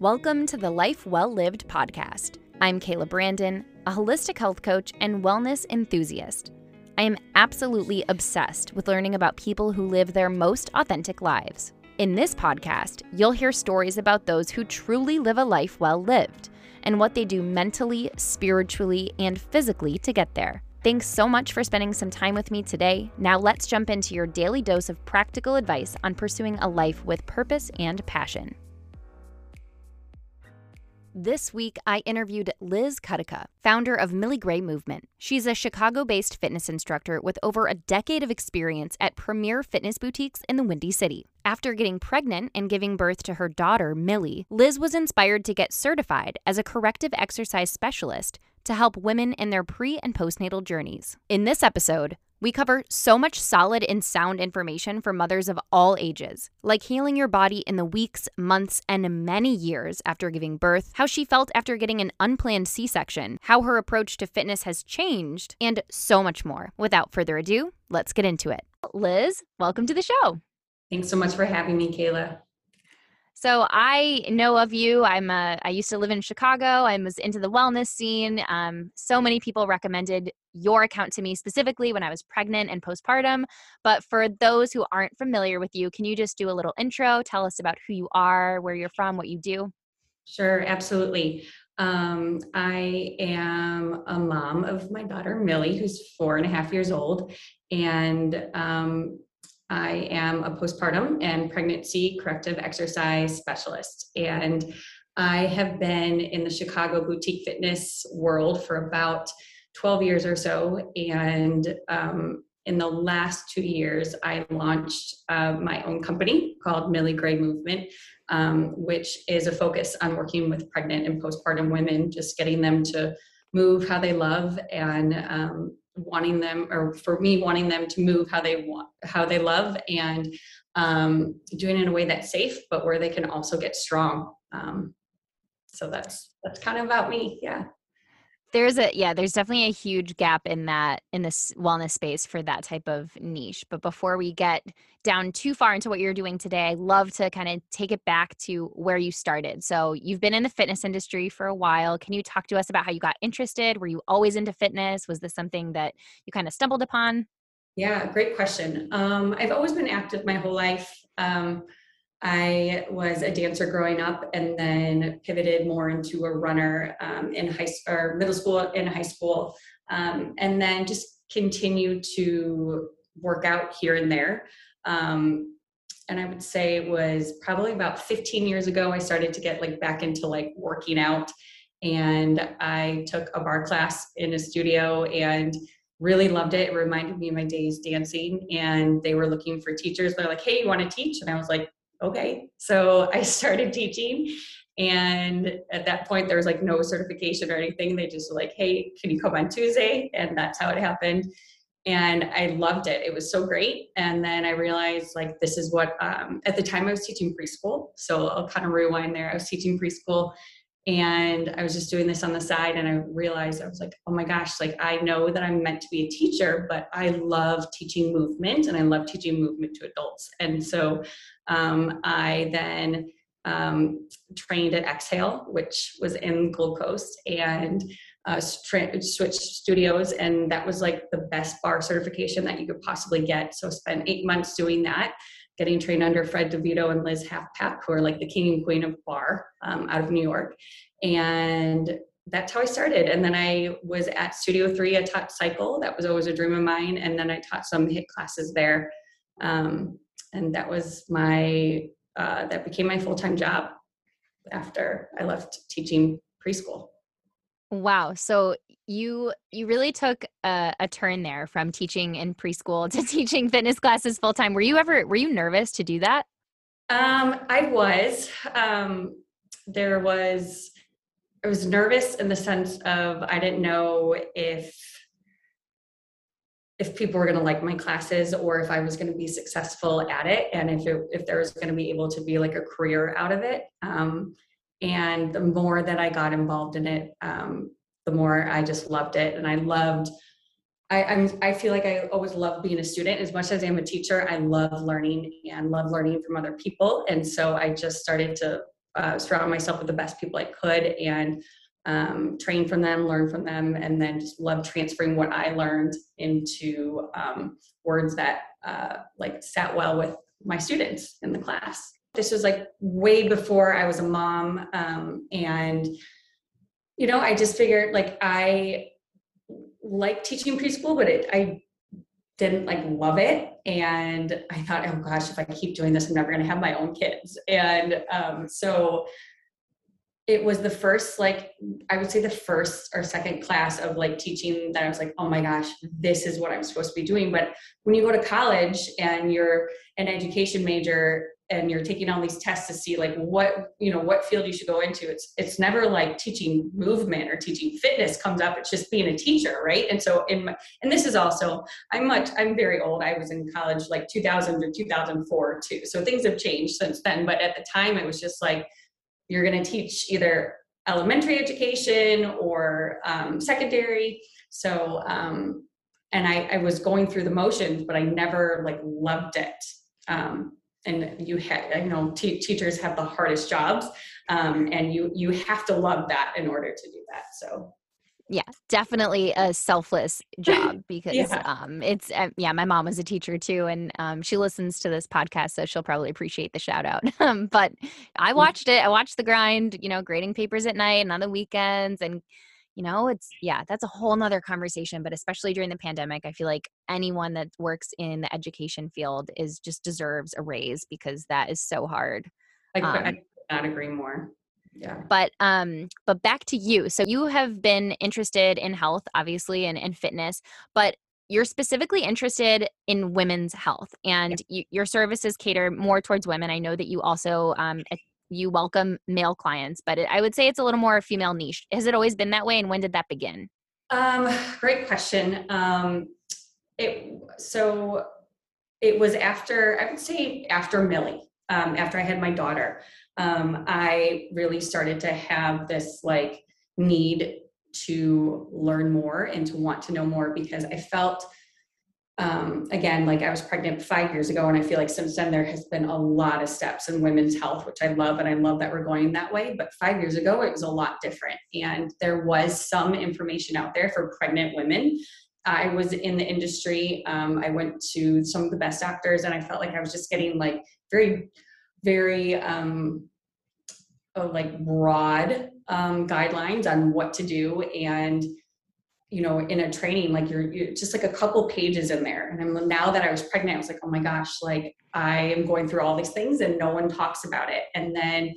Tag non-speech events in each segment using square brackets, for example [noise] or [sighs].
Welcome to the Life Well Lived podcast. I'm Kayla Brandon, a holistic health coach and wellness enthusiast. I am absolutely obsessed with learning about people who live their most authentic lives. In this podcast, you'll hear stories about those who truly live a life well lived and what they do mentally, spiritually, and physically to get there. Thanks so much for spending some time with me today. Now, let's jump into your daily dose of practical advice on pursuing a life with purpose and passion. This week, I interviewed Liz Kutica, founder of Millie Gray Movement. She's a Chicago based fitness instructor with over a decade of experience at premier fitness boutiques in the Windy City. After getting pregnant and giving birth to her daughter, Millie, Liz was inspired to get certified as a corrective exercise specialist to help women in their pre and postnatal journeys. In this episode, we cover so much solid and sound information for mothers of all ages, like healing your body in the weeks, months, and many years after giving birth, how she felt after getting an unplanned C section, how her approach to fitness has changed, and so much more. Without further ado, let's get into it. Liz, welcome to the show. Thanks so much for having me, Kayla. So I know of you. I'm a, I used to live in Chicago. I was into the wellness scene. Um, so many people recommended your account to me specifically when I was pregnant and postpartum. But for those who aren't familiar with you, can you just do a little intro? Tell us about who you are, where you're from, what you do. Sure, absolutely. Um, I am a mom of my daughter Millie, who's four and a half years old, and um, I am a postpartum and pregnancy corrective exercise specialist. And I have been in the Chicago boutique fitness world for about 12 years or so. And um, in the last two years, I launched uh, my own company called Millie Gray Movement, um, which is a focus on working with pregnant and postpartum women, just getting them to move how they love and um, wanting them or for me wanting them to move how they want how they love and um, doing it in a way that's safe but where they can also get strong. Um, so that's that's kind of about me yeah there's a yeah there's definitely a huge gap in that in this wellness space for that type of niche but before we get down too far into what you're doing today i love to kind of take it back to where you started. So you've been in the fitness industry for a while. Can you talk to us about how you got interested? Were you always into fitness? Was this something that you kind of stumbled upon? Yeah great question. Um, i've always been active my whole life. Um, I was a dancer growing up and then pivoted more into a runner um, in high or middle school and high school, um, and then just continued to work out here and there. Um, and I would say it was probably about 15 years ago I started to get like back into like working out, and I took a barre class in a studio and really loved it. It reminded me of my days dancing, and they were looking for teachers. They're like, "Hey, you want to teach?" And I was like, okay. So I [laughs] started teaching. And at that point, there was like no certification or anything. They just were like, hey, can you come on Tuesday? And that's how it happened. And I loved it. It was so great. And then I realized like this is what, um, at the time I was teaching preschool. So I'll kind of rewind there. I was teaching preschool and I was just doing this on the side and I realized I was like, oh my gosh, like I know that I'm meant to be a teacher, but I love teaching movement and I love teaching movement to adults. And so um, I then um, trained at Exhale, which was in Gold Coast, and uh, switched studios, and that was like the best barre certification that you could possibly get. So spent eight months doing that, getting trained under Fred DeVito and Liz Halfpapp, who are like the king and queen of barre um, out of New York, and that's how I started. And then I was at Studio Three. I taught cycle. That was always a dream of mine. And then I taught some HIIT classes there. Um, and that was my uh, that became my full-time job after i left teaching preschool wow so you you really took a, a turn there from teaching in preschool [laughs] to teaching fitness classes full-time were you ever were you nervous to do that um, i was um, there was i was nervous in the sense of i didn't know if if people were going to like my classes or if I was going to be successful at it and if it, if there was going to be able to be like a career out of it. Um, and the more that I got involved in it, um, the more I just loved it. And I loved, I, I'm, I feel like I always love being a student as much as I'm a teacher. I love learning and love learning from other people. And so I just started to uh, surround myself with the best people I could and um, train from them, learn from them, and then just love transferring what I learned into um, words that uh, like sat well with my students in the class. This was like way before I was a mom, um, and you know, I just figured like I like teaching preschool, but it, I didn't like love it and i thought oh gosh if i keep doing this i'm never going to have my own kids. And um, so it was the first like i would say the first or second class of like teaching that i was like oh my gosh this is what i'm supposed to be doing. But when you go to college and you're an education major and you're taking all these tests to see like what you know what field you should go into it's it's never like teaching movement or teaching fitness comes up it's just being a teacher right and so in my, and this is also i'm much i'm very old i was in college like 2000 to 2004 too so things have changed since then but at the time it was just like you're going to teach either elementary education or um, secondary. So, um, and I, I, was going through the motions, but I never like loved it. Um, and you had, I know teachers have the hardest jobs, um, and you you have to love that in order to do that. So yeah definitely a selfless job [laughs] because yeah. um it's uh, yeah my mom was a teacher too and um she listens to this podcast so she'll probably appreciate the shout out [laughs] um but i watched it i watched the grind you know grading papers at night and on the weekends and you know it's yeah that's a whole nother conversation but especially during the pandemic i feel like anyone that works in the education field is just deserves a raise because that is so hard like um, i could not agree more. Yeah. but um but back to you. So you have been interested in health obviously and, and fitness but you're specifically interested in women's health and yeah. you, your services cater more towards women. I know that you also um you welcome male clients but it, i would say it's a little more female niche. Has it always been that way and when did that begin? Um [sighs] great question. Um it so it was after i would say after millie um, after i had my daughter. Um, I really started to have this like need to learn more and to want to know more because I felt um, again like I was pregnant five years ago, and I feel like since then there has been a lot of steps in women's health, which I love, and I love that we're going that way. But five years ago, it was a lot different, and there was some information out there for pregnant women. I was in the industry. Um, I went to some of the best doctors, and I felt like I was just getting like very very um, uh, like broad um, guidelines on what to do and you know in a training like you're, you're, just like a couple pages in there and I'm, now that i was pregnant i was like oh my gosh like i am going through all these things and no one talks about it and then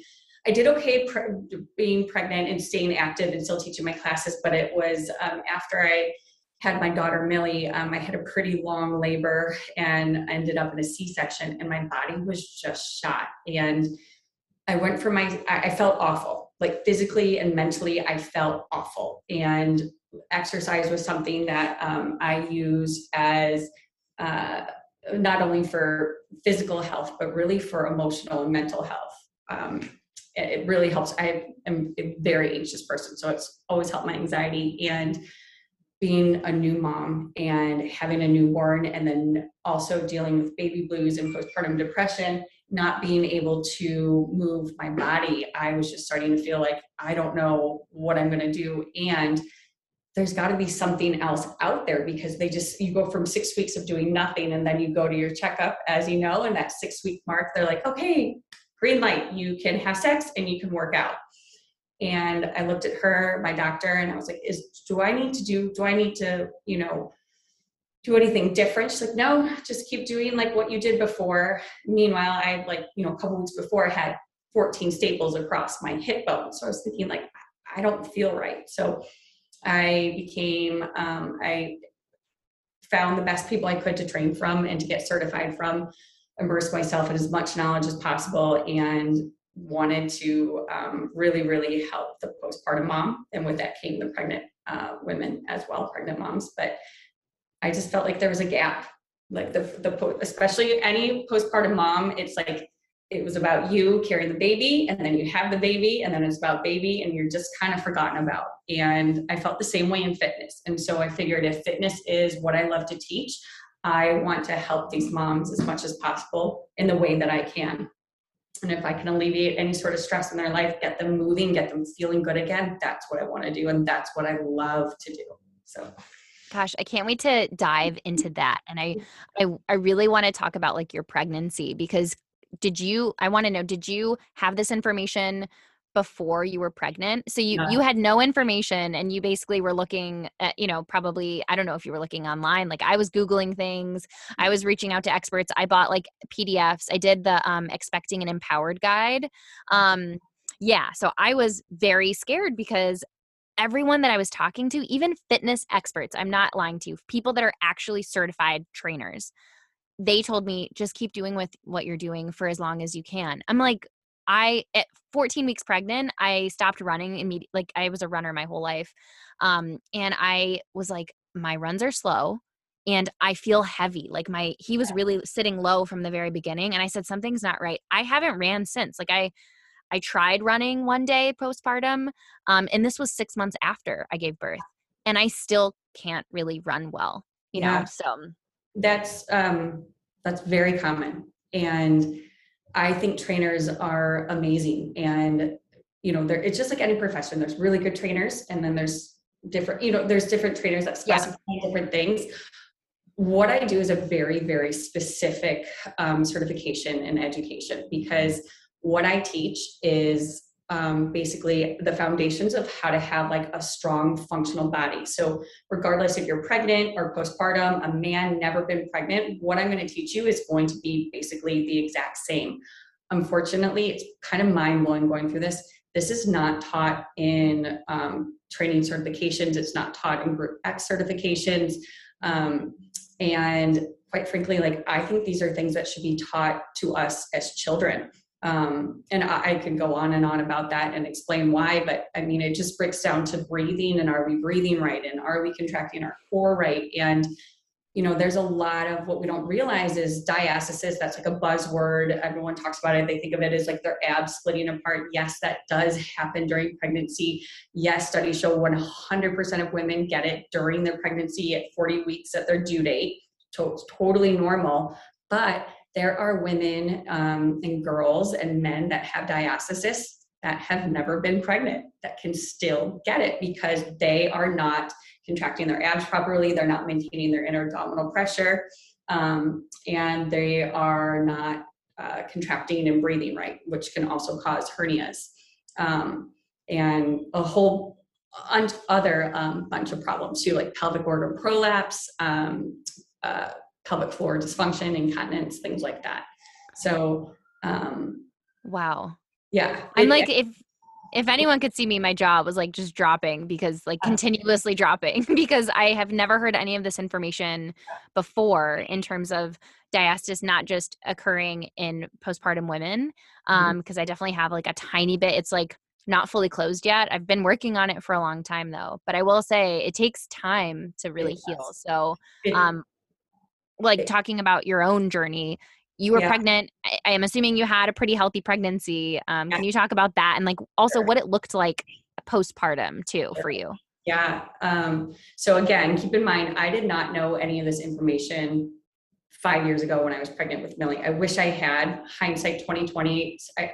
i did okay pre- being pregnant and staying active and still teaching my classes but it was um, after i had my daughter Millie, um, I had a pretty long labor and ended up in a C-section, and my body was just shot. And I went for my, I felt awful, like physically and mentally, I felt awful. And exercise was something that um, I use as uh, not only for physical health, but really for emotional and mental health. Um, it really helps. I am a very anxious person, so it's always helped my anxiety. And being a new mom and having a newborn and then also dealing with baby blues and postpartum depression not being able to move my body i was just starting to feel like i don't know what i'm going to do and there's got to be something else out there because they just you go from six weeks of doing nothing and then you go to your checkup as you know and that six week mark they're like okay green light you can have sex and you can work out. And i looked at her my doctor and i was like is do i need to do do i need to you know do anything different? She's like no just keep doing like what you did before. Meanwhile i like you know a couple weeks before i had 14 staples across my hip bone. So i was thinking like i don't feel right. So i became um, i found the best people i could to train from and to get certified from immerse myself in as much knowledge as possible and wanted to um, really, really help the postpartum mom. And with that came the pregnant uh, women as well, pregnant moms. But I just felt like there was a gap. Like the, the especially any postpartum mom, it's like it was about you carrying the baby and then you have the baby and then it's about baby and you're just kind of forgotten about. And I felt the same way in fitness. And so I figured if fitness is what I love to teach, I want to help these moms as much as possible in the way that I can. and if I can alleviate any sort of stress in their life, get them moving, get them feeling good again, that's what I want to do. And that's what I love to do. So gosh i can't wait to dive into that and i [laughs] i, I really want to talk about like your pregnancy because did you i want to know did you have this information before you were pregnant? So you you had no information and you basically were looking at you know probably i don't know if you were looking online like i was googling things i was reaching out to experts i bought like pdfs i did the um Expecting and Empowered guide um yeah so i was very scared because everyone that i was talking to even fitness experts i'm not lying to you people that are actually certified trainers they told me just keep doing with what you're doing for as long as you can i'm like I at 14 weeks pregnant, I stopped running immediately. Like I was a runner my whole life. Um, and I was like, my runs are slow and I feel heavy. Like my he was really sitting low from the very beginning. And I said, something's not right. I haven't ran since. Like I I tried running one day postpartum. Um, and this was six months after I gave birth. And I still can't really run well, you yeah. know. So that's um that's very common. And I think trainers are amazing. And, you know, there it's just like any profession. There's really good trainers and then there's different, you know, there's different trainers that specify yeah. different things. What I do is a very, very specific um, certification and education because what I teach is um, basically the foundations of how to have like a strong functional body. So regardless if you're pregnant or postpartum, a man never been pregnant, what I'm going to teach you is going to be basically the exact same. Unfortunately, it's kind of mind blowing going through this. This is not taught in um, training certifications. It's not taught in Group X certifications. Um, and quite frankly, like I think these are things that should be taught to us as children. Um, and I, I go on and on about that and explain why, but I mean, it just breaks down to breathing and are we breathing right? And are we contracting our core right? And, you know, there's a lot of what we don't realize is diastasis. That's like a buzzword. Everyone talks about it. They think of it as like their abs splitting apart. Yes, that does happen during pregnancy. Yes, studies show 100% of women get it during their pregnancy at 40 weeks at their due date. So it's totally normal. But there are women um, and girls and men that have diastasis that have never been pregnant that can still get it because they are not contracting their abs properly, they're not maintaining their inner abdominal pressure, um, and they are not uh, contracting and breathing right, which can also cause hernias. Um, and a whole other um, bunch of problems too, like pelvic organ prolapse, um, uh, pelvic floor dysfunction, incontinence, things like that. So, um, wow. Yeah. I'm like, if, if anyone could see me, my jaw was like just dropping because like continuously dropping [laughs] because I have never heard any of this information before in terms of diastasis not just occurring in postpartum women. Mm-hmm. Um, because I definitely have like a tiny bit. It's like not fully closed yet. I've been working on it for a long time though, but I will say it takes time to really heal. So um like talking about your own journey you were yeah. pregnant I, I, am assuming you had a pretty healthy pregnancy um, yeah. can you talk about that and like also sure. what it looked like postpartum too for you yeah um, so again keep in mind i did not know any of this information five years ago when i was pregnant with millie i wish i had hindsight 2020 i,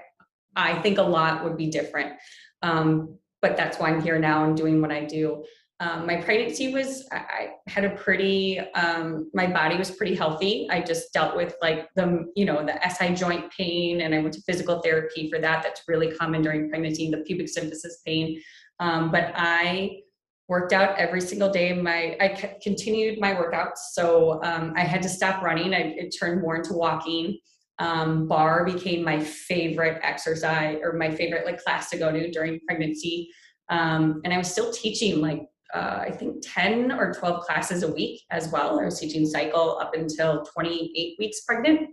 I think a lot would be different um, but that's why i'm here now and doing what i do um, my pregnancy was I, had a pretty um, my body was pretty healthy. I just dealt with like the you know the si joint pain and i went to physical therapy for that. That's really common during pregnancy the pubic symphysis pain. Um, but i worked out every single day. My i continued my workouts. So um, i had to stop running. I, it turned more into walking. Um, barre became my favorite exercise or my favorite like class to go to during pregnancy. Um, and i was still teaching like uh, I think 10 or 12 classes a week as well. I was teaching cycle up until 28 weeks pregnant.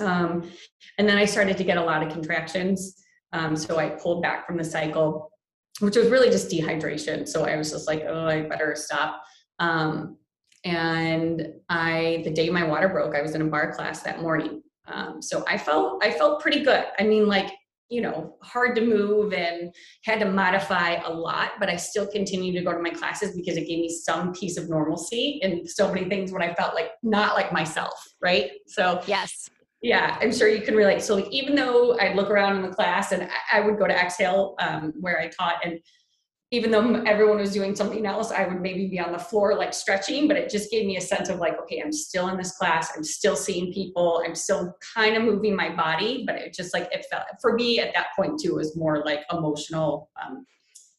Um, and then I started to get a lot of contractions. Um, so I pulled back from the cycle, which was really just dehydration. So I was just like, oh, I better stop. Um, and I, the day my water broke, I was in a barre class that morning. Um, so I felt, I felt pretty good. I mean, like you know hard to move and had to modify a lot but i still continued to go to my classes because it gave me some piece of normalcy and so many things when i felt like not like myself right so yes Yeah, I'm sure you can relate. So like, even though i'd look around in the class and I, I would go to Exhale um, where I taught and even though everyone was doing something else, I would maybe be on the floor like stretching, but it just gave me a sense of like, okay, I'm still in this class. I'm still seeing people. I'm still kind of moving my body, but it just like, it felt for me at that point too, was more like emotional um,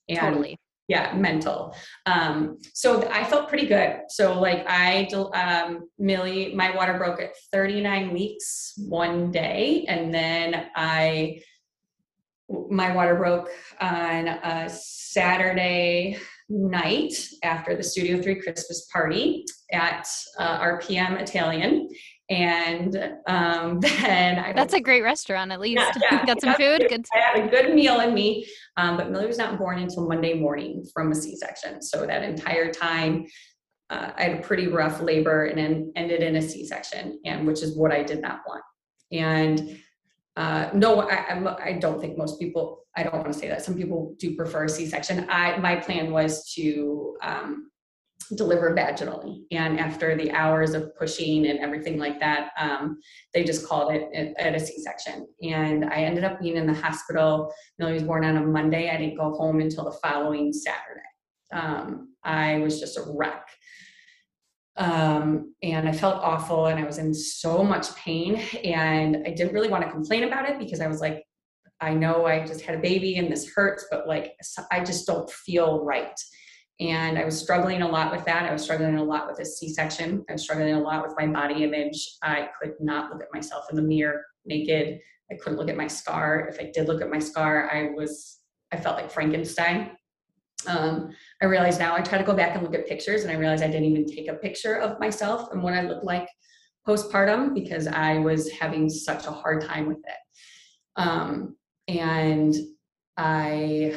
and totally. yeah, mental. Um, so I felt pretty good. So like I, um, Millie, my water broke at 39 weeks one day. And then I, my water broke on a Saturday night after the Studio 3 Christmas party at uh, RPM Italian. And um, [laughs] then I. That's a great restaurant, at least. Yeah, yeah. [laughs] Got some food. Good. I had a good meal in me. Um, but Millie was not born until Monday morning from a C section. So that entire time, uh, I had a pretty rough labor and then ended in a C section, and which is what I did not want. And uh, no, I, I'm, don't think most people, I don't want to say that. Some people do prefer a C-section. I, my plan was to um, deliver vaginally. And after the hours of pushing and everything like that, um, they just called it at a C-section. And I ended up being in the hospital. Millie was born on a Monday. I didn't go home until the following Saturday. Um, I was just a wreck um, and I felt awful and I was in so much pain and I didn't really want to complain about it because I was like, I know I just had a baby and this hurts, but like I just don't feel right. And I was struggling a lot with that. I was struggling a lot with a C-section. I was struggling a lot with my body image. I could not look at myself in the mirror naked. I couldn't look at my scar. If I did look at my scar, I was I felt like Frankenstein um, I realize now I try to go back and look at pictures and I realize I didn't even take a picture of myself and what I looked like postpartum because I was having such a hard time with it. Um, and I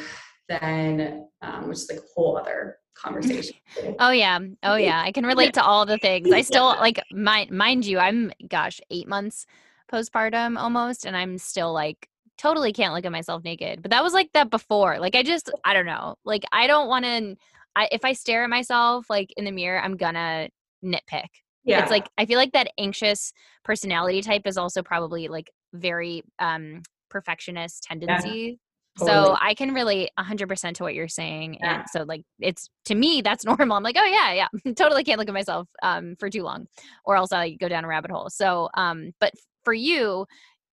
then, um, which is like a whole other conversation. [laughs] oh yeah. Oh yeah. I can relate to all the things. I still [laughs] like mind mind you, I'm gosh, eight months postpartum almost, and I'm still like totally can't look at myself naked. But that was like that before. Like I just I don't know. Like I don't want to I if I stare at myself like in the mirror, I'm gonna nitpick. Yeah. It's like I feel like that anxious personality type is also probably like very um perfectionist tendency. Yeah. Totally. So I can relate 100% to what you're saying. Yeah. And so like it's to me that's [laughs] normal. I'm like, "Oh yeah, yeah. [laughs] totally can't look at myself um for too long or else I go down a rabbit hole." So um but for you,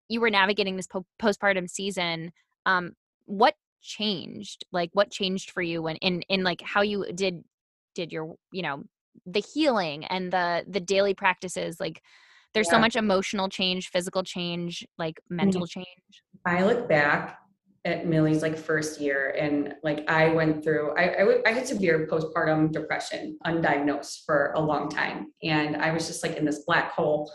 you were navigating this po- postpartum season um what changed like what changed for you when in in like how you did did your you know the healing and the the daily practices like there's yeah. so much emotional change physical change like mental mm-hmm. change i look back at millie's like first year and like i went through I, I, w- I had severe postpartum depression undiagnosed for a long time and i was just like in this black hole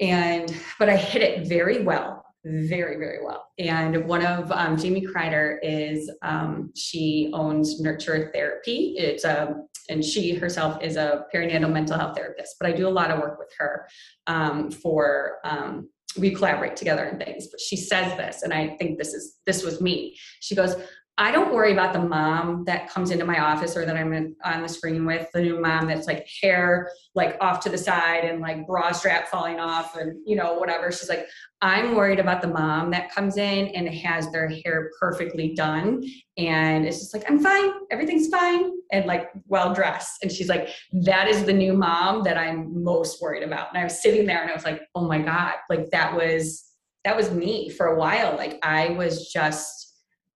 and but i hit it very well very very well. And one of um, jamie kreider is um, she owns nurture therapy. It's a um, and she herself is a perinatal mental health therapist but i do a lot of work with her um, for um, we collaborate together and things. But she says this and i think this is this was me. She goes I don't worry about the mom that comes into my office or that I'm on the screen with, the new mom that's like hair like off to the side and like bra strap falling off and you know, whatever. She's like, I'm worried about the mom that comes in and has their hair perfectly done. And it's just like, I'm fine, everything's fine, and like well dressed. And she's like, that is the new mom that I'm most worried about. And I was sitting there and I was like, oh my God, like that was that was me for a while. Like I was just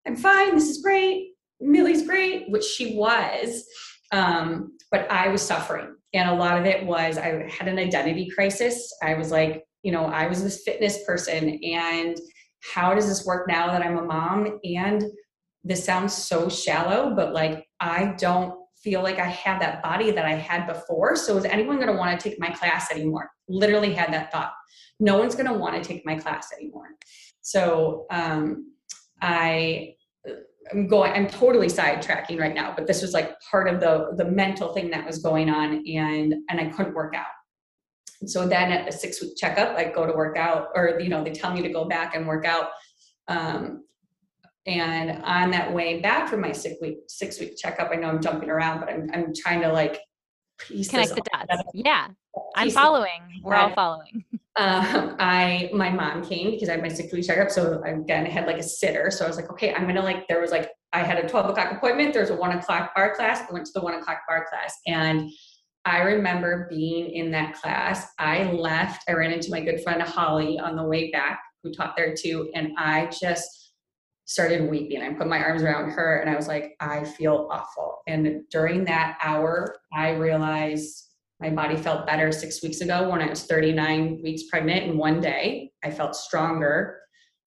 I'm fine, this is great, Millie's great, which she was. Um, but I was suffering. And a lot of it was I had an identity crisis. I was like, you know, I was this fitness person, and how does this work now that I'm a mom? And this sounds so shallow, but like, I don't feel like I have that body that I had before. So is anyone going to want to take my class anymore? Literally had that thought. No one's going to want to take my class anymore. So um, I I'm going I'm totally sidetracking right now, but this was like part of the the mental thing that was going on and and I couldn't work out. so then at the six week checkup, I go to work out or you know, they tell me to go back and work out. Um, and on that way back from my six week six week checkup, I know I'm jumping around, but I'm I'm trying to like connect the dots. Yeah. I'm following. We're all following. [laughs] um, I my mom came because I had my six week checkup. So again, I had like a sitter. So I was like, okay, I'm gonna like. There was like I had a 12 o'clock appointment. There's a one o'clock barre class. I went to the one o'clock barre class, and I remember being in that class. I left. I ran into my good friend Holly on the way back, who taught there too, and I just started weeping. I put my arms around her, and I was like, I feel awful. And during that hour, I realized my body felt better six weeks ago when I was 39 weeks pregnant in one day. I felt stronger.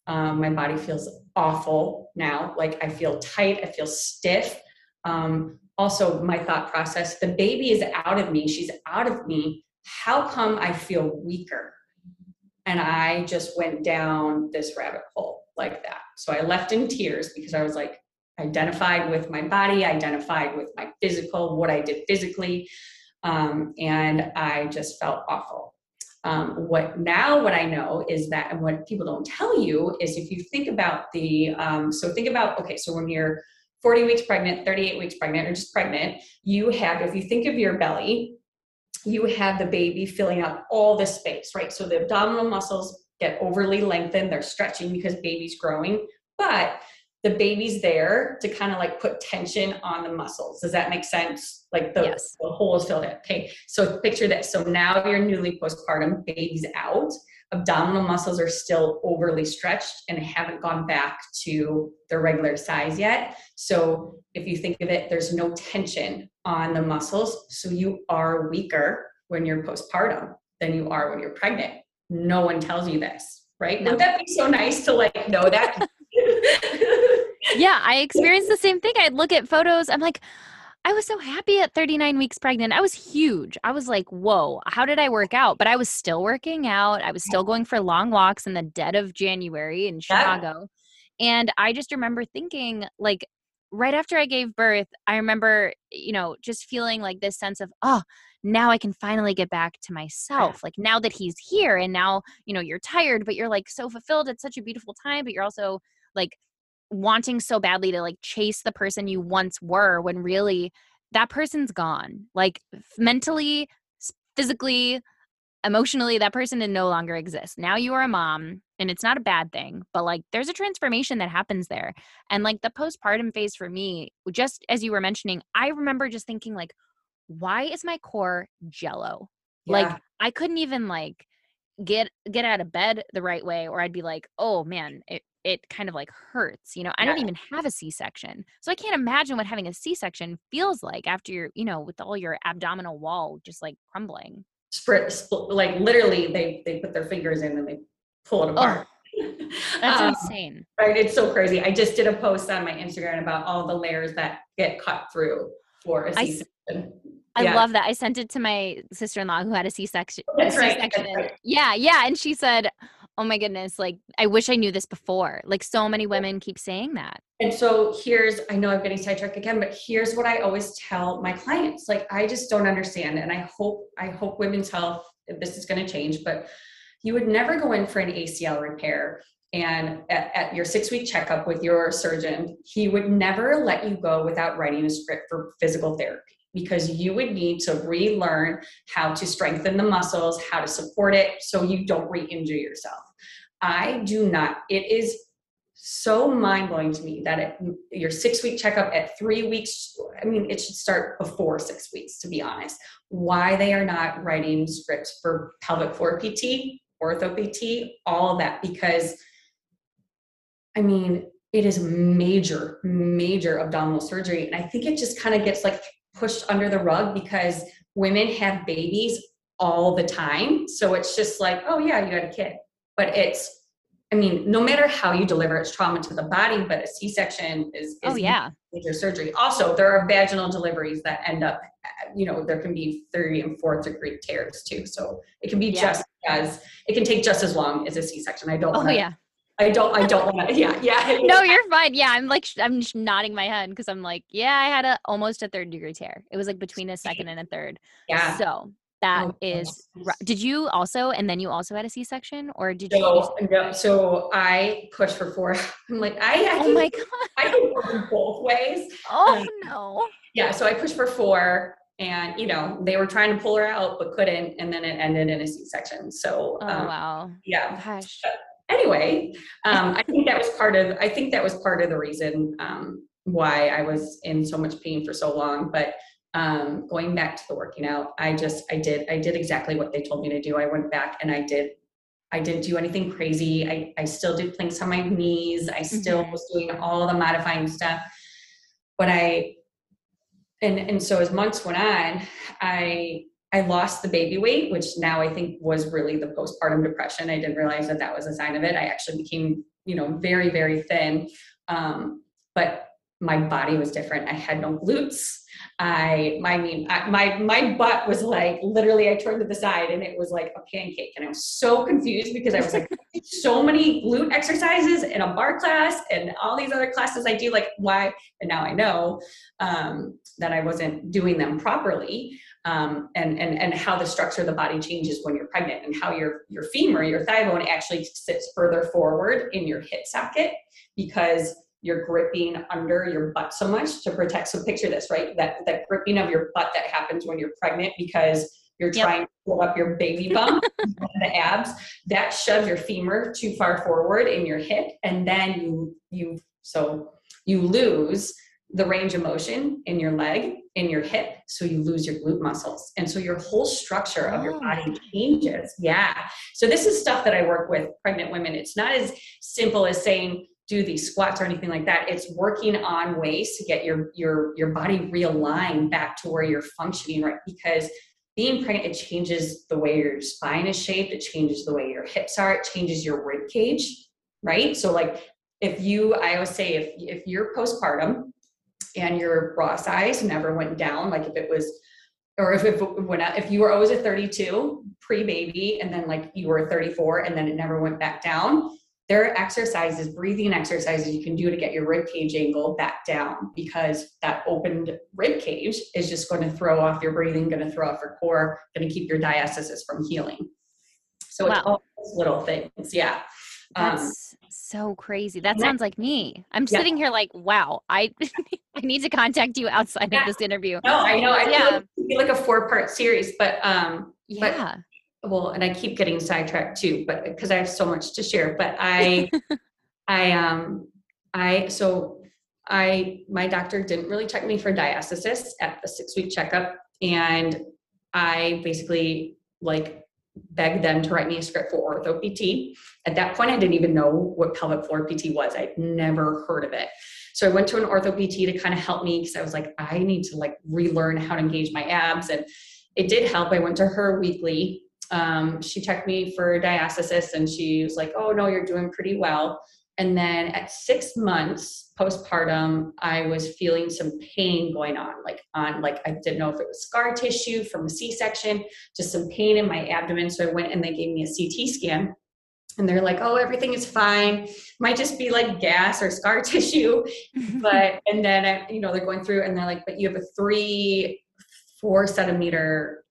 Um, my body feels awful now. Like I feel tight, I feel stiff. Um, also, my thought process the baby is out of me, she's out of me. How come I feel weaker? And I just went down this rabbit hole like that. So I left in tears because I was like, identified with my body, identified with my physical, what I did physically um, and I just felt awful. Um, what now what I know is that, and what people don't tell you is if you think about the, um, so think about, okay, so when you're 40 weeks pregnant, 38 weeks pregnant, or just pregnant, you have, if you think of your belly, you have the baby filling up all the space, right? So the abdominal muscles get overly lengthened, they're stretching because baby's growing, but the baby's there to kind of like put tension on the muscles. Does that make sense? Like the, yes. the hole is filled in. Okay. So picture this. So now you're newly postpartum, baby's out, abdominal muscles are still overly stretched and haven't gone back to their regular size yet. So if you think of it, there's no tension on the muscles. So you are weaker when you're postpartum than you are when you're pregnant. No one tells you this, right? No. Would that be so nice to like know that? [laughs] yeah, I experienced the same thing. I'd look at photos. I'm like, I was so happy at 39 weeks pregnant. I was huge. I was like, whoa, how did I work out? But I was still working out. I was still going for long walks in the dead of January in Chicago. Yeah. And I just remember thinking, like, right after I gave birth, I remember, you know, just feeling like this sense of, oh, now I can finally get back to myself. Like now that he's here and now, you know, you're tired, but you're like so fulfilled. It's such a beautiful time, but you're also like wanting so badly to like chase the person you once were when really that person's gone. Like mentally, physically, emotionally, that person no longer exists. Now you are a mom and it's not a bad thing, but like there's a transformation that happens there. And like the postpartum phase for me, just as you were mentioning, I remember just thinking like, why is my core jello? Yeah. Like I couldn't even like get get out of bed the right way or I'd be like, "Oh man, it it kind of like hurts. You know, I yeah. don't even have a C section. So I can't imagine what having a C section feels like after you're, you know, with all your abdominal wall just like crumbling. Sprit, split, like literally they, they put their fingers in and they pull it apart. Oh, [laughs] that's um, insane. Right. It's so crazy. I just did a post on my Instagram about all the layers that get cut through for a C section. I yeah. love that. I sent it to my sister in law who had a C section. That's right. That's right. Yeah, yeah. And she said, oh my goodness, like I wish I knew this before. Like so many women keep saying that. And so here's, I know I'm getting sidetracked again, but here's what I always tell my clients. Like I just don't understand. And I hope, I hope women's health, this is going to change, but you would never go in for an ACL repair and at, at, your six week checkup with your surgeon, he would never let you go without writing a script for physical therapy because you would need to relearn how to strengthen the muscles, how to support it so you don't re injure yourself. I do not, it is so mind blowing to me that it, your six week checkup at three weeks, I mean, it should start before six weeks, to be honest. Why they are not writing scripts for pelvic floor PT, ortho PT, all of that, because I mean, it is major, major abdominal surgery. And I think it just kind of gets like pushed under the rug because women have babies all the time. So it's just like, oh yeah, you got a kid. But it's, I mean, no matter how you deliver, it's trauma to the body, but a C-section is, is oh yeah major surgery. Also, there are vaginal deliveries that end up, you know, there can be three and fourth degree tears too. So it can be yeah. just as it can take just as long as a C-section. I don't. Oh wanna, yeah. I don't. I don't want to. [laughs] Yeah, yeah. no, you're fine. Yeah, I'm like I'm just nodding my head because I'm like, yeah, I had a almost a third degree tear. It was like between a second and a third. Yeah. So that oh, is. Did you also, and then you also had a C-section, or did you? No, no. So I pushed for four. [laughs] I'm like, I. I oh my god. I can work both ways. Oh um, no. Yeah. So I pushed for four and you know they were trying to pull her out but couldn't and then it ended in a c-section so oh um, wow yeah gosh anyway um, i think that was [laughs] part of i think that was part of the reason um, why i was in so much pain for so long but um, going back to the working out i just i did i did exactly what they told me to do i went back and i did I didn't do anything crazy. I, I still did planks on my knees. I still Mhm. was doing all the modifying stuff. But I and and so as months went on, I I lost the baby weight, which now I think was really the postpartum depression. I didn't realize that that was a sign of it. I actually became, you know, very very thin. Um, but my body was different. I had no glutes. I, my, I mean, I, my, my butt was like, literally, I turned to the side and it was like a pancake. And I was so confused because I was like, [laughs] so many glute exercises in a barre class and all these other classes I do. Like, why? And now I know um, that I wasn't doing them properly. Um, and, and, and how the structure of the body changes when you're pregnant and how your, your femur, your thigh bone actually sits further forward in your hip socket because you're gripping under your butt so much to protect. So picture this, right? That that gripping of your butt that happens when you're pregnant because you're Yep. trying to pull up your baby [laughs] bump, the abs, that shoves your femur too far forward in your hip, and then you you so you lose the range of motion in your leg, in your hip, so you lose your glute muscles. And so your whole structure of your Oh. body changes. Yeah. So this is stuff that I work with pregnant women. It's not as simple as saying do these squats or anything like that. It's working on ways to get your your your body realigned back to where you're functioning right because being pregnant it changes the way your spine is shaped, it changes the way your hips are, it changes your rib cage, right? So like if you I always say if if you're postpartum and your bra size never went down like if it was or if it went out, if you were always a 32 pre-baby and then like you were a 34 and then it never went back down there are exercises, breathing exercises you can do to get your rib cage angle back down because that opened rib cage is just going to throw off your breathing, going to throw off your core, going to keep your diastasis from healing. So it's all those little things. Yeah. Um, That's so crazy. That sounds like me. I'm Yeah. sitting here like, wow, I [laughs] I need to contact you outside Yeah. of this interview. no, I know. I feel Yeah. like like a four part series, but um, but- Yeah. Well and i keep getting sidetracked too but because i have so much to share but i [laughs] i um i so i my doctor didn't really check me for diastasis at the six week checkup and i basically like begged them to write me a script for ortho pt at that point i didn't even know what pelvic floor pt was. I'd never heard of it. So i went to an ortho pt to kind of help me because i was like i need to like relearn how to engage my abs and it did help. I went to her weekly um, she checked me for diastasis and she was like, oh, no, you're doing pretty well. And then at six months postpartum, I was feeling some pain going on, like on, like I didn't know if it was scar tissue from a C-section, just some pain in my abdomen. So I went and they gave me a CT scan. And they're like, oh, everything is fine. Might just be like gas or scar [laughs] tissue. [laughs] But, and then, I, you know, they're going through and they're like, but you have a three, four centimeter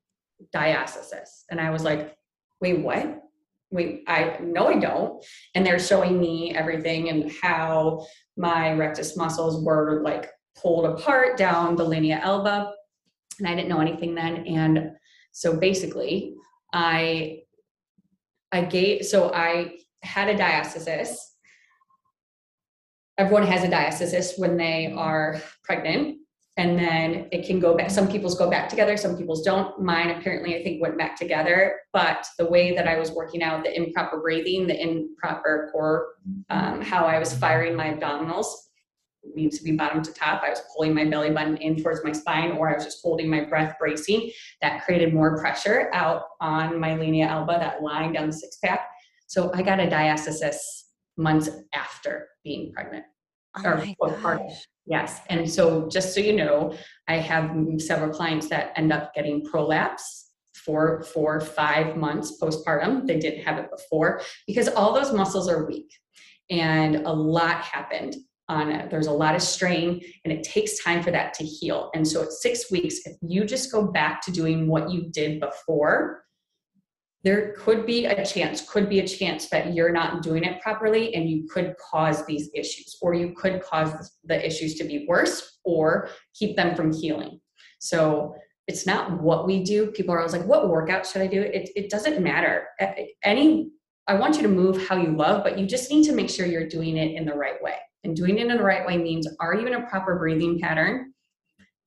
diastasis. And I was like, wait, what? Wait, I no, I don't. And they're showing me everything and how my rectus muscles were like pulled apart down the linea alba. And I didn't know anything then. And so basically, I I gave so I had a diastasis. Everyone has a diastasis when they are pregnant and then it can go back some people's go back together some people's don't. Mine apparently i think went back together but the way that i was working out the improper breathing the improper core um, how i was firing my abdominals needs to be bottom to top. I was pulling my belly button in towards my spine or i was just holding my breath bracing. That created more pressure out on my linea alba that line down the six pack so i got a diastasis months after being pregnant. Oh or gosh. Yes. And so, just so you know, I have several clients that end up getting prolapse for four, five months postpartum. They didn't have it before because all those muscles are weak and a lot happened on it. There's a lot of strain and it takes time for that to heal. And so, at six weeks, if you just go back to doing what you did before, there could be a chance, could be a chance that you're not doing it properly and you could cause these issues, or you could cause the issues to be worse or keep them from healing. So it's not what we do. People are always like, what workout should I do? It, it doesn't matter. Any, I want you to move how you love, but you just need to make sure you're doing it in the right way. And doing it in the right way means are you in a proper breathing pattern?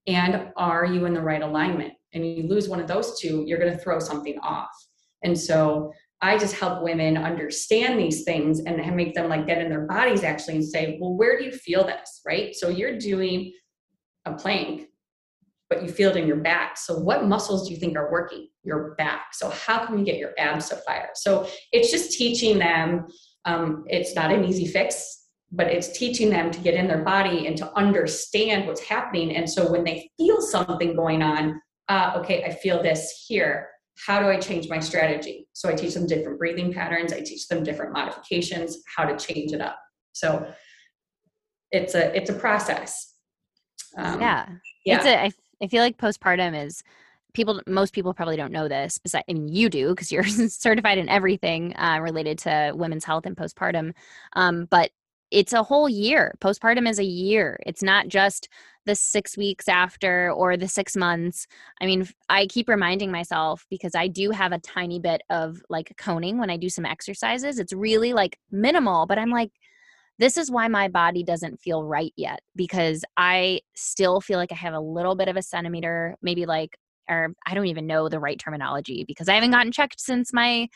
And are you in the right alignment? And you lose one of those two, you're going to throw something off. And so I just help women understand these things and make them like get in their bodies actually and say, well, where do you feel this? Right. So you're doing a plank, but you feel it in your back. So what muscles do you think are working? Your back. So how can we get your abs to fire? So it's just teaching them. Um, it's not an easy fix, but it's teaching them to get in their body and to understand what's happening. And so when they feel something going on, uh, okay, I feel this here how do I change my strategy? So I teach them different breathing patterns, I teach them different modifications, how to change it up. So it's a it's a process. Um, yeah. yeah, it's a. I, I feel like postpartum is people. Most people probably don't know this. Besides, I mean, you do because you're [laughs] certified in everything uh, related to women's health and postpartum. Um, but it's a whole year. Postpartum is a year. It's not just the six weeks after or the six months. I mean, I keep reminding myself because I do have a tiny bit of like coning when I do some exercises. It's really like minimal, but I'm like, this is why my body doesn't feel right yet because I still feel like I have a little bit of a centimeter, maybe like, or I don't even know the right terminology because I haven't gotten checked since my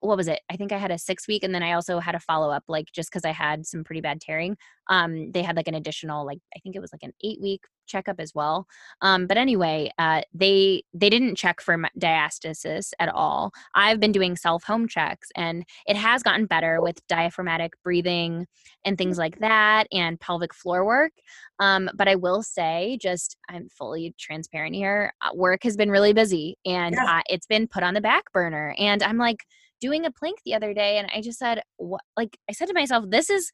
what was it? I think I had a six week and then I also had a follow up, like just because I had some pretty bad tearing. Um, they had like an additional, like I think it was like an eight week checkup as well. Um, but anyway, uh, they they didn't check for diastasis at all. I've been doing self home checks and it has gotten better with diaphragmatic breathing and things like that and pelvic floor work. Um, but I will say, just I'm fully transparent here. Uh, work has been really busy and yeah. uh, it's been put on the back burner, and I'm like doing a plank the other day and I just said, what, like, I said to myself, this is,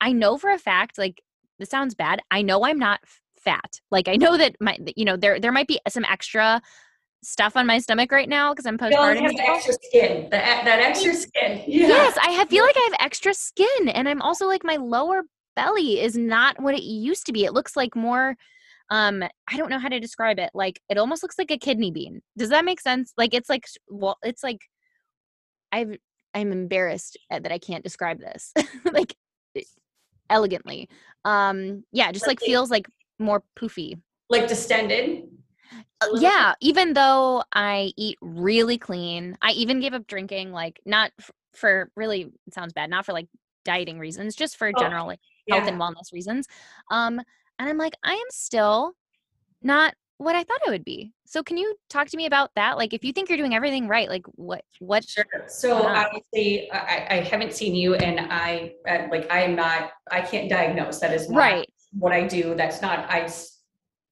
I know for a fact, like, this sounds bad. I know I'm not fat. Like, I know that my, you know, there, there might be some extra stuff on my stomach right now because I'm postpartum. You have the extra skin, that, that extra skin. Yeah. Yes, I have, feel like I have extra skin, and I'm also like my lower belly is not what it used to be. It looks like more. Um, I don't know how to describe it. Like it almost looks like a kidney bean. Does that make sense? Like it's like well, it's like I've I'm embarrassed that I can't describe this [laughs] like elegantly. Um yeah, just like feels like more poofy. Like distended. Uh, yeah, even though I eat really clean, I even gave up drinking like not f- for really it sounds bad, not for like dieting reasons, just for oh, general like health and wellness reasons. Um and I'm like I am still not what I thought it would be. So can you talk to me about that? Like if you think you're doing everything right, like what what Sure. So obviously I, I haven't seen you and I like I am not I can't diagnose. That is not right. what I do. That's not I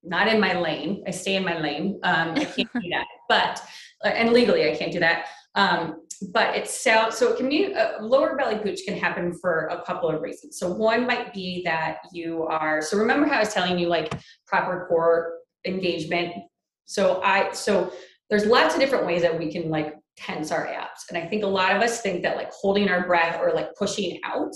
not in my lane. I stay in my lane. Um I can't [laughs] do that. But uh, and legally I can't do that. Um but it's so so it can be uh, lower belly pooch can happen for a couple of reasons. So one might be that you are so remember how I was telling you like proper core engagement. So I so there's lots of different ways that we can like tense our abs. And I think a lot of us think that like holding our breath or like pushing out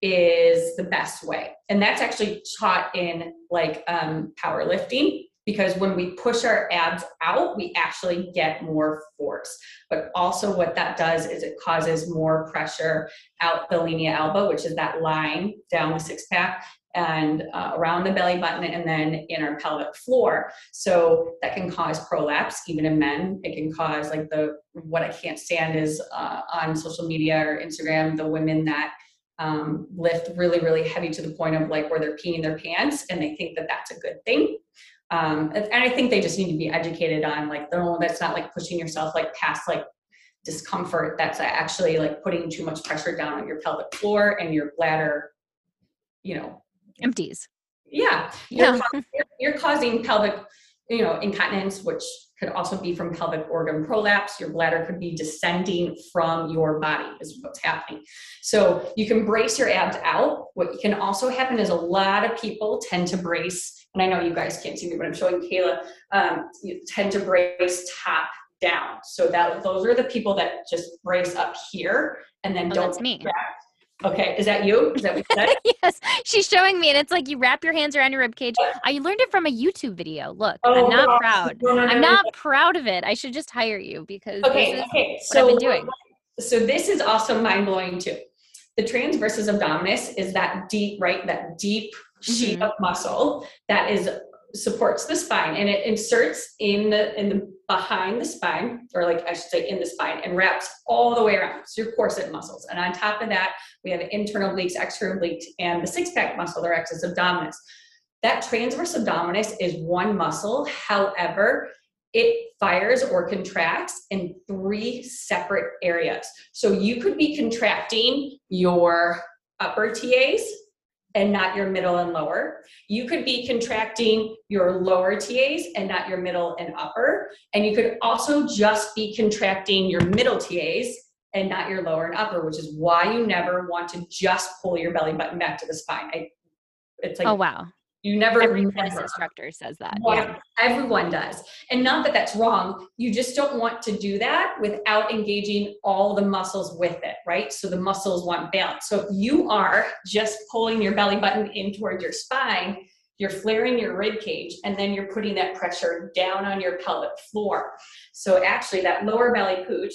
is the best way. And that's actually taught in like um, powerlifting because when we push our abs out, we actually get more force. But also, what that does is it causes more pressure out the linea alba, which is that line down the six pack, and uh, around the belly button and then in our pelvic floor. So that can cause prolapse even in men. It can cause like the what I can't stand is uh, on social media or Instagram the women that um, lift really really heavy to the point of like where they're peeing their pants and they think that that's a good thing. Um, and I think they just need to be educated on like no, that's not like pushing yourself like past like discomfort. That's actually like putting too much pressure down on your pelvic floor and your bladder you know empties. Yeah. You're, yeah. Causing, you're, [laughs] you're causing pelvic, you know, incontinence, which could also be from pelvic organ prolapse. Your bladder could be descending from your body, is what's happening. So you can brace your abs out. What can also happen is a lot of people tend to brace, and I know you guys can't see me, but I'm showing Kayla, um, you tend to brace top down. So that those are the people that just brace up here and then oh, don't that's me. Okay, is that you? Is that what you said? [laughs] yes, she's showing me, and it's like you wrap your hands around your rib cage. I learned it from a YouTube video. Look, Oh, I'm not proud. No, no, no, I'm no, not proud of it. I should just hire you because Okay, this is okay. So I've been doing. So this is also mind blowing too. The transversus abdominis is that deep, right? That deep sheet Mhm. of muscle that is supports the spine and it inserts in the in the behind the spine or like i should say in the spine and wraps all the way around so your corset muscles. And on top of that we have internal obliques external obliques and the six pack muscle the rectus abdominis. That transverse abdominis is one muscle. However it fires or contracts in three separate areas. So you could be contracting your upper tas and not your middle and lower. You could be contracting your lower TAs and not your middle and upper. And you could also just be contracting your middle TAs and not your lower and upper, which is why you never want to just pull your belly button back to the spine. I, it's like oh wow, you never every never- instructor says that. yeah, everyone does. And not that that's wrong. You just don't want to do that without engaging all the muscles with it, right? So the muscles want balance. So if you are just pulling your belly button in towards your spine, you're flaring your rib cage and then you're putting that pressure down on your pelvic floor. So actually that lower belly pooch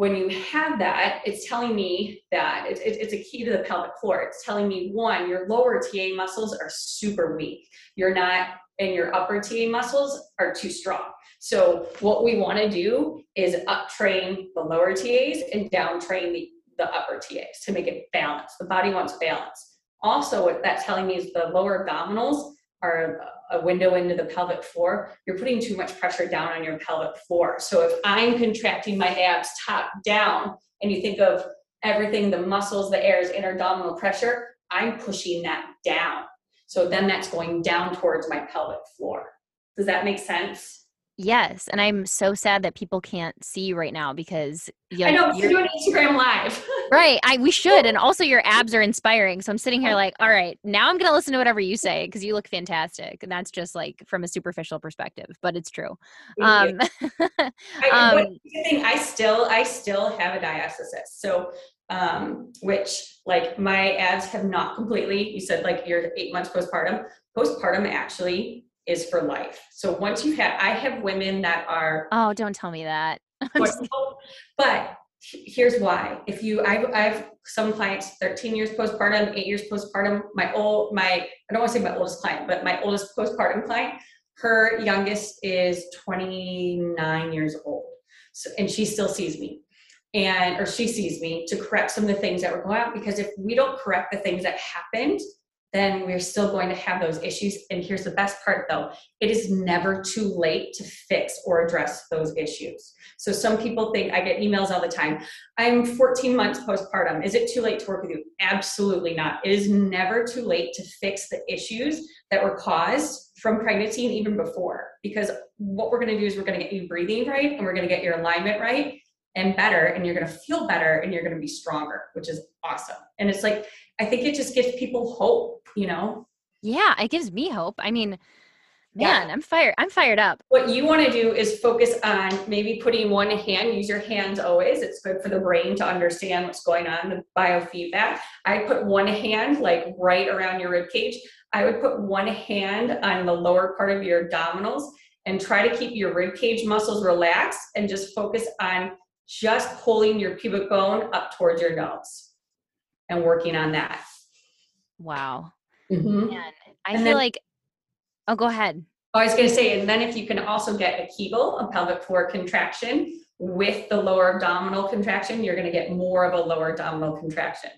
when you have that, it's telling me that it, it- it's a key to the pelvic floor. It's telling me one, your lower TA muscles are super weak. You're not, and your upper TA muscles are too strong. So what we want to do is up train the lower TAs and down train the, the upper TAs to make it balanced. The body wants balance. Also, what that's telling me is the lower abdominals are a window into the pelvic floor, you're putting too much pressure down on your pelvic floor. So if I'm contracting my abs top down, and you think of everything, the muscles, the airs, intra-abdominal pressure, I'm pushing that down. So then that's going down towards my pelvic floor. Does that make sense? Yes, and I'm so sad that people can't see you right now because you I know you're- doing Instagram live. [laughs] right. I we should, and also your [laughs] abs are inspiring. So I'm sitting here like, all right, now I'm gonna listen to whatever you say because you look fantastic, and that's just like from a superficial perspective, but it's true. Um, [laughs] I, um, thing, I still, I still have a diastasis. So, um, which like my abs have not completely. You said like you're eight months postpartum. Postpartum actually is for life. So once you've had, I have women that are oh, don't tell me that. [laughs] But here's why. If you, I've, I've some clients 13 years postpartum, eight years postpartum. My old, my, I don't want to say my oldest client, but my oldest postpartum client, her youngest is 29 years old. So, and she still sees me and, or she sees me to correct some of the things that were going on. Because if we don't correct the things that happened, then we're still going to have those issues. And here's the best part though it is never too late to fix or address those issues. So some people think I get emails all the time. I'm 14 months postpartum. Is it too late to work with you? Absolutely not. It is never too late to fix the issues that were caused from pregnancy and even before. Because what we're going to do is we're going to get you breathing right and we're going to get your alignment right and better and you're going to feel better and you're going to be stronger, which is awesome. And it's like I think it just gives people hope, you know. yeah, it gives me hope. I mean, Yeah. man, I'm fired. I'm fired up. What you want to do is focus on maybe putting one hand, use your hands always. It's good for the brain to understand what's going on, the biofeedback. I put one hand like right around your rib cage. I would put one hand on the lower part of your abdominals and try to keep your rib cage muscles relaxed and just focus on just pulling your pubic bone up towards your nose and working on that. Wow. Mhm. Man, I And feel then- like. Oh, go ahead. I was going to say, and then if you can also get a Kegel, a pelvic floor contraction with the lower abdominal contraction, you're going to get more of a lower abdominal contraction.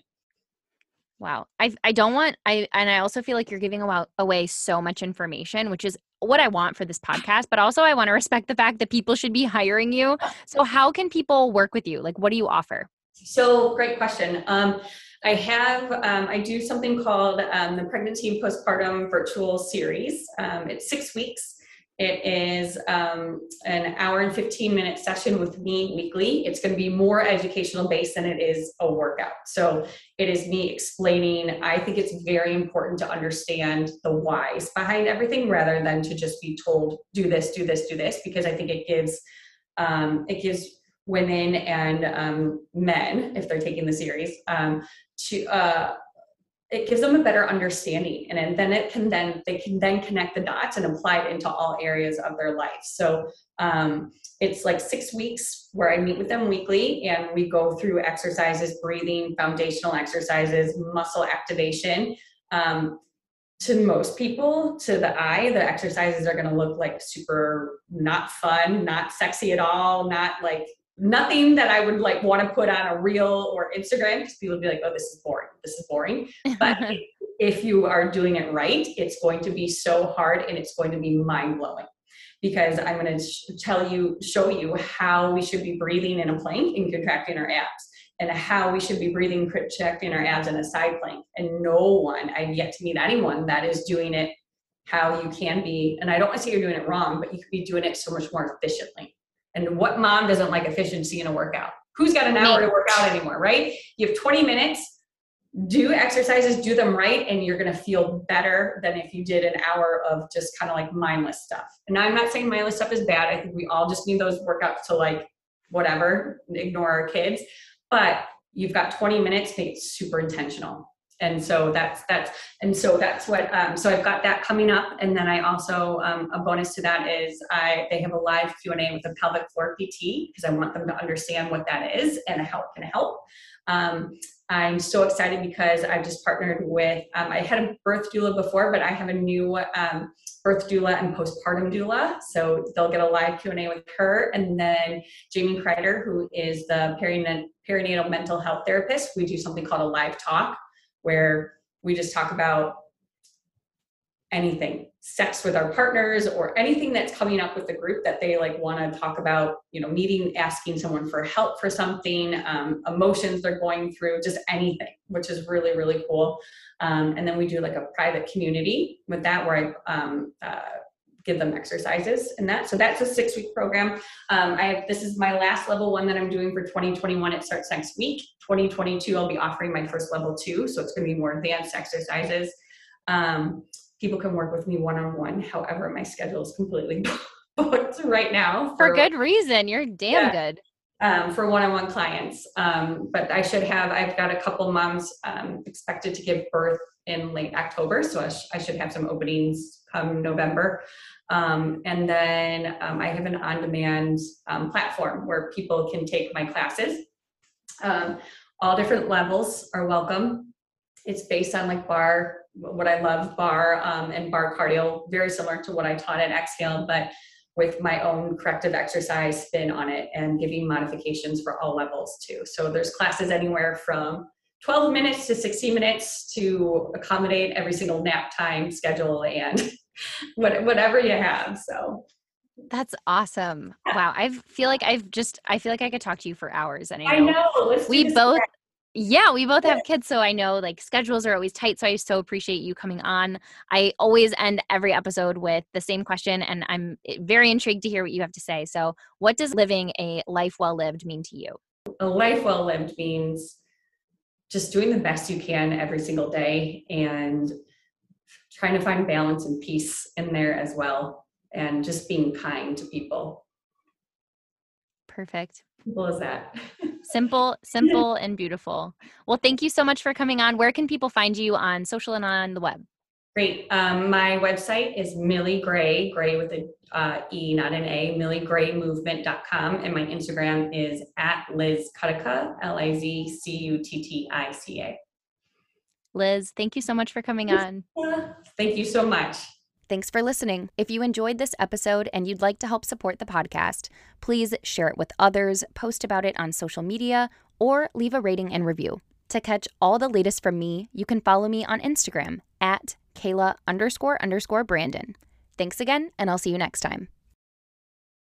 Wow. I I don't want I and I also feel like you're giving away so much information, which is what I want for this podcast, but also I want to respect the fact that people should be hiring you. So how can people work with you? Like what do you offer? So, great question. Um, I have, um, I do something called um, the Pregnancy and Postpartum Virtual Series. Um, it's six weeks. It is um, an hour and 15 minute session with me weekly. It's going to be more educational based than it is a workout. So, it is me explaining. I think it's very important to understand the whys behind everything rather than to just be told, do this, do this, do this, because I think it gives, um, it gives women and um, men, if they're taking the series, um, to uh, it gives them a better understanding and then it can then they can then connect the dots and apply it into all areas of their life. So um, it's like six weeks where i meet with them weekly and we go through exercises breathing foundational exercises muscle activation um, to most people to the eye the exercises are going to look like super not fun not sexy at all not like nothing that I would like want to put on a reel or Instagram because people would be like, oh, this is boring. This is boring. [laughs] But if you are doing it right, it's going to be so hard and it's going to be mind blowing because I'm going to sh- tell you, show you how we should be breathing in a plank and contracting our abs and how we should be breathing, contracting our abs in a side plank. And no one, I've yet to meet anyone that is doing it how you can be. And I don't want to say you're doing it wrong, but you could be doing it so much more efficiently. And what mom doesn't like efficiency in a workout? Who's got an hour to work out anymore, right? You have 20 minutes, do exercises, do them right, and you're gonna feel better than if you did an hour of just kind of like mindless stuff. And I'm not saying mindless stuff is bad. I think we all just need those workouts to like whatever, ignore our kids. But you've got 20 minutes, make it super intentional and so that's that's and so that's what um, so i've got that coming up. And then i also um, a bonus to that is i they have a live q&a with a pelvic floor pt because i want them to understand what that is and how it can help. Um, i'm so excited because i've just partnered with um, i had a birth doula before but i have a new um, birth doula and postpartum doula. So they'll get a live q&a with her. And then jamie kreider who is the perinatal, perinatal mental health therapist we do something called a live talk where we just talk about anything sex with our partners or anything that's coming up with the group that they like want to talk about you know needing asking someone for help for something um, emotions they're going through just anything which is really really cool. Um, and then we do like a private community with that where i um, uh, give them exercises and that. So that's a six week program. Um, I have, this is my last level one that I'm doing for 2021. It starts next week. 2022, I'll be offering my first level two. So it's going to be more advanced exercises. Um, people can work with me one on one. However, my schedule is completely [laughs] booked right now. For, for good reason. You're damn yeah. good. Um, for one-on-one clients. Um, but I should have, I've got a couple moms um, expected to give birth in late October. So I, sh- I should have some openings come November. Um, and then um, I have an on demand um, platform where people can take my classes. Um, all different levels are welcome. It's based on like barre, what I love, barre um, and barre cardio, very similar to what I taught at Exhale, but with my own corrective exercise spin on it and giving modifications for all levels too. So there's classes anywhere from 12 minutes to 60 minutes to accommodate every single nap time schedule and [laughs] whatever you have. So that's awesome. Wow. I feel like I've just, I feel like I could talk to you for hours. And I know, I know. We both, yeah, we both have kids. So I know like schedules are always tight. So I so appreciate you coming on. I always end every episode with the same question. And I'm eh, very intrigued to hear what you have to say. So, what does living a life well lived mean to you? A life well lived means just doing the best you can every single day and trying to find balance and peace in there as well and just being kind to people perfect simple as that [laughs] simple simple and beautiful well thank you so much for coming on where can people find you on social and on the web Great. Um, my website is Millie Grey, Grey with an uh, E, not an A, milliegreymovement.com. And my Instagram is at Liz Cuttica, L I Z C U T T I C A. Liz, thank you so much for coming on. Thank you so much. Thanks for listening. If you enjoyed this episode and you'd like to help support the podcast, please share it with others, post about it on social media, or leave a rating and review. To catch all the latest from me, you can follow me on Instagram at Kayla underscore underscore Brandon. Thanks again, and I'll see you next time.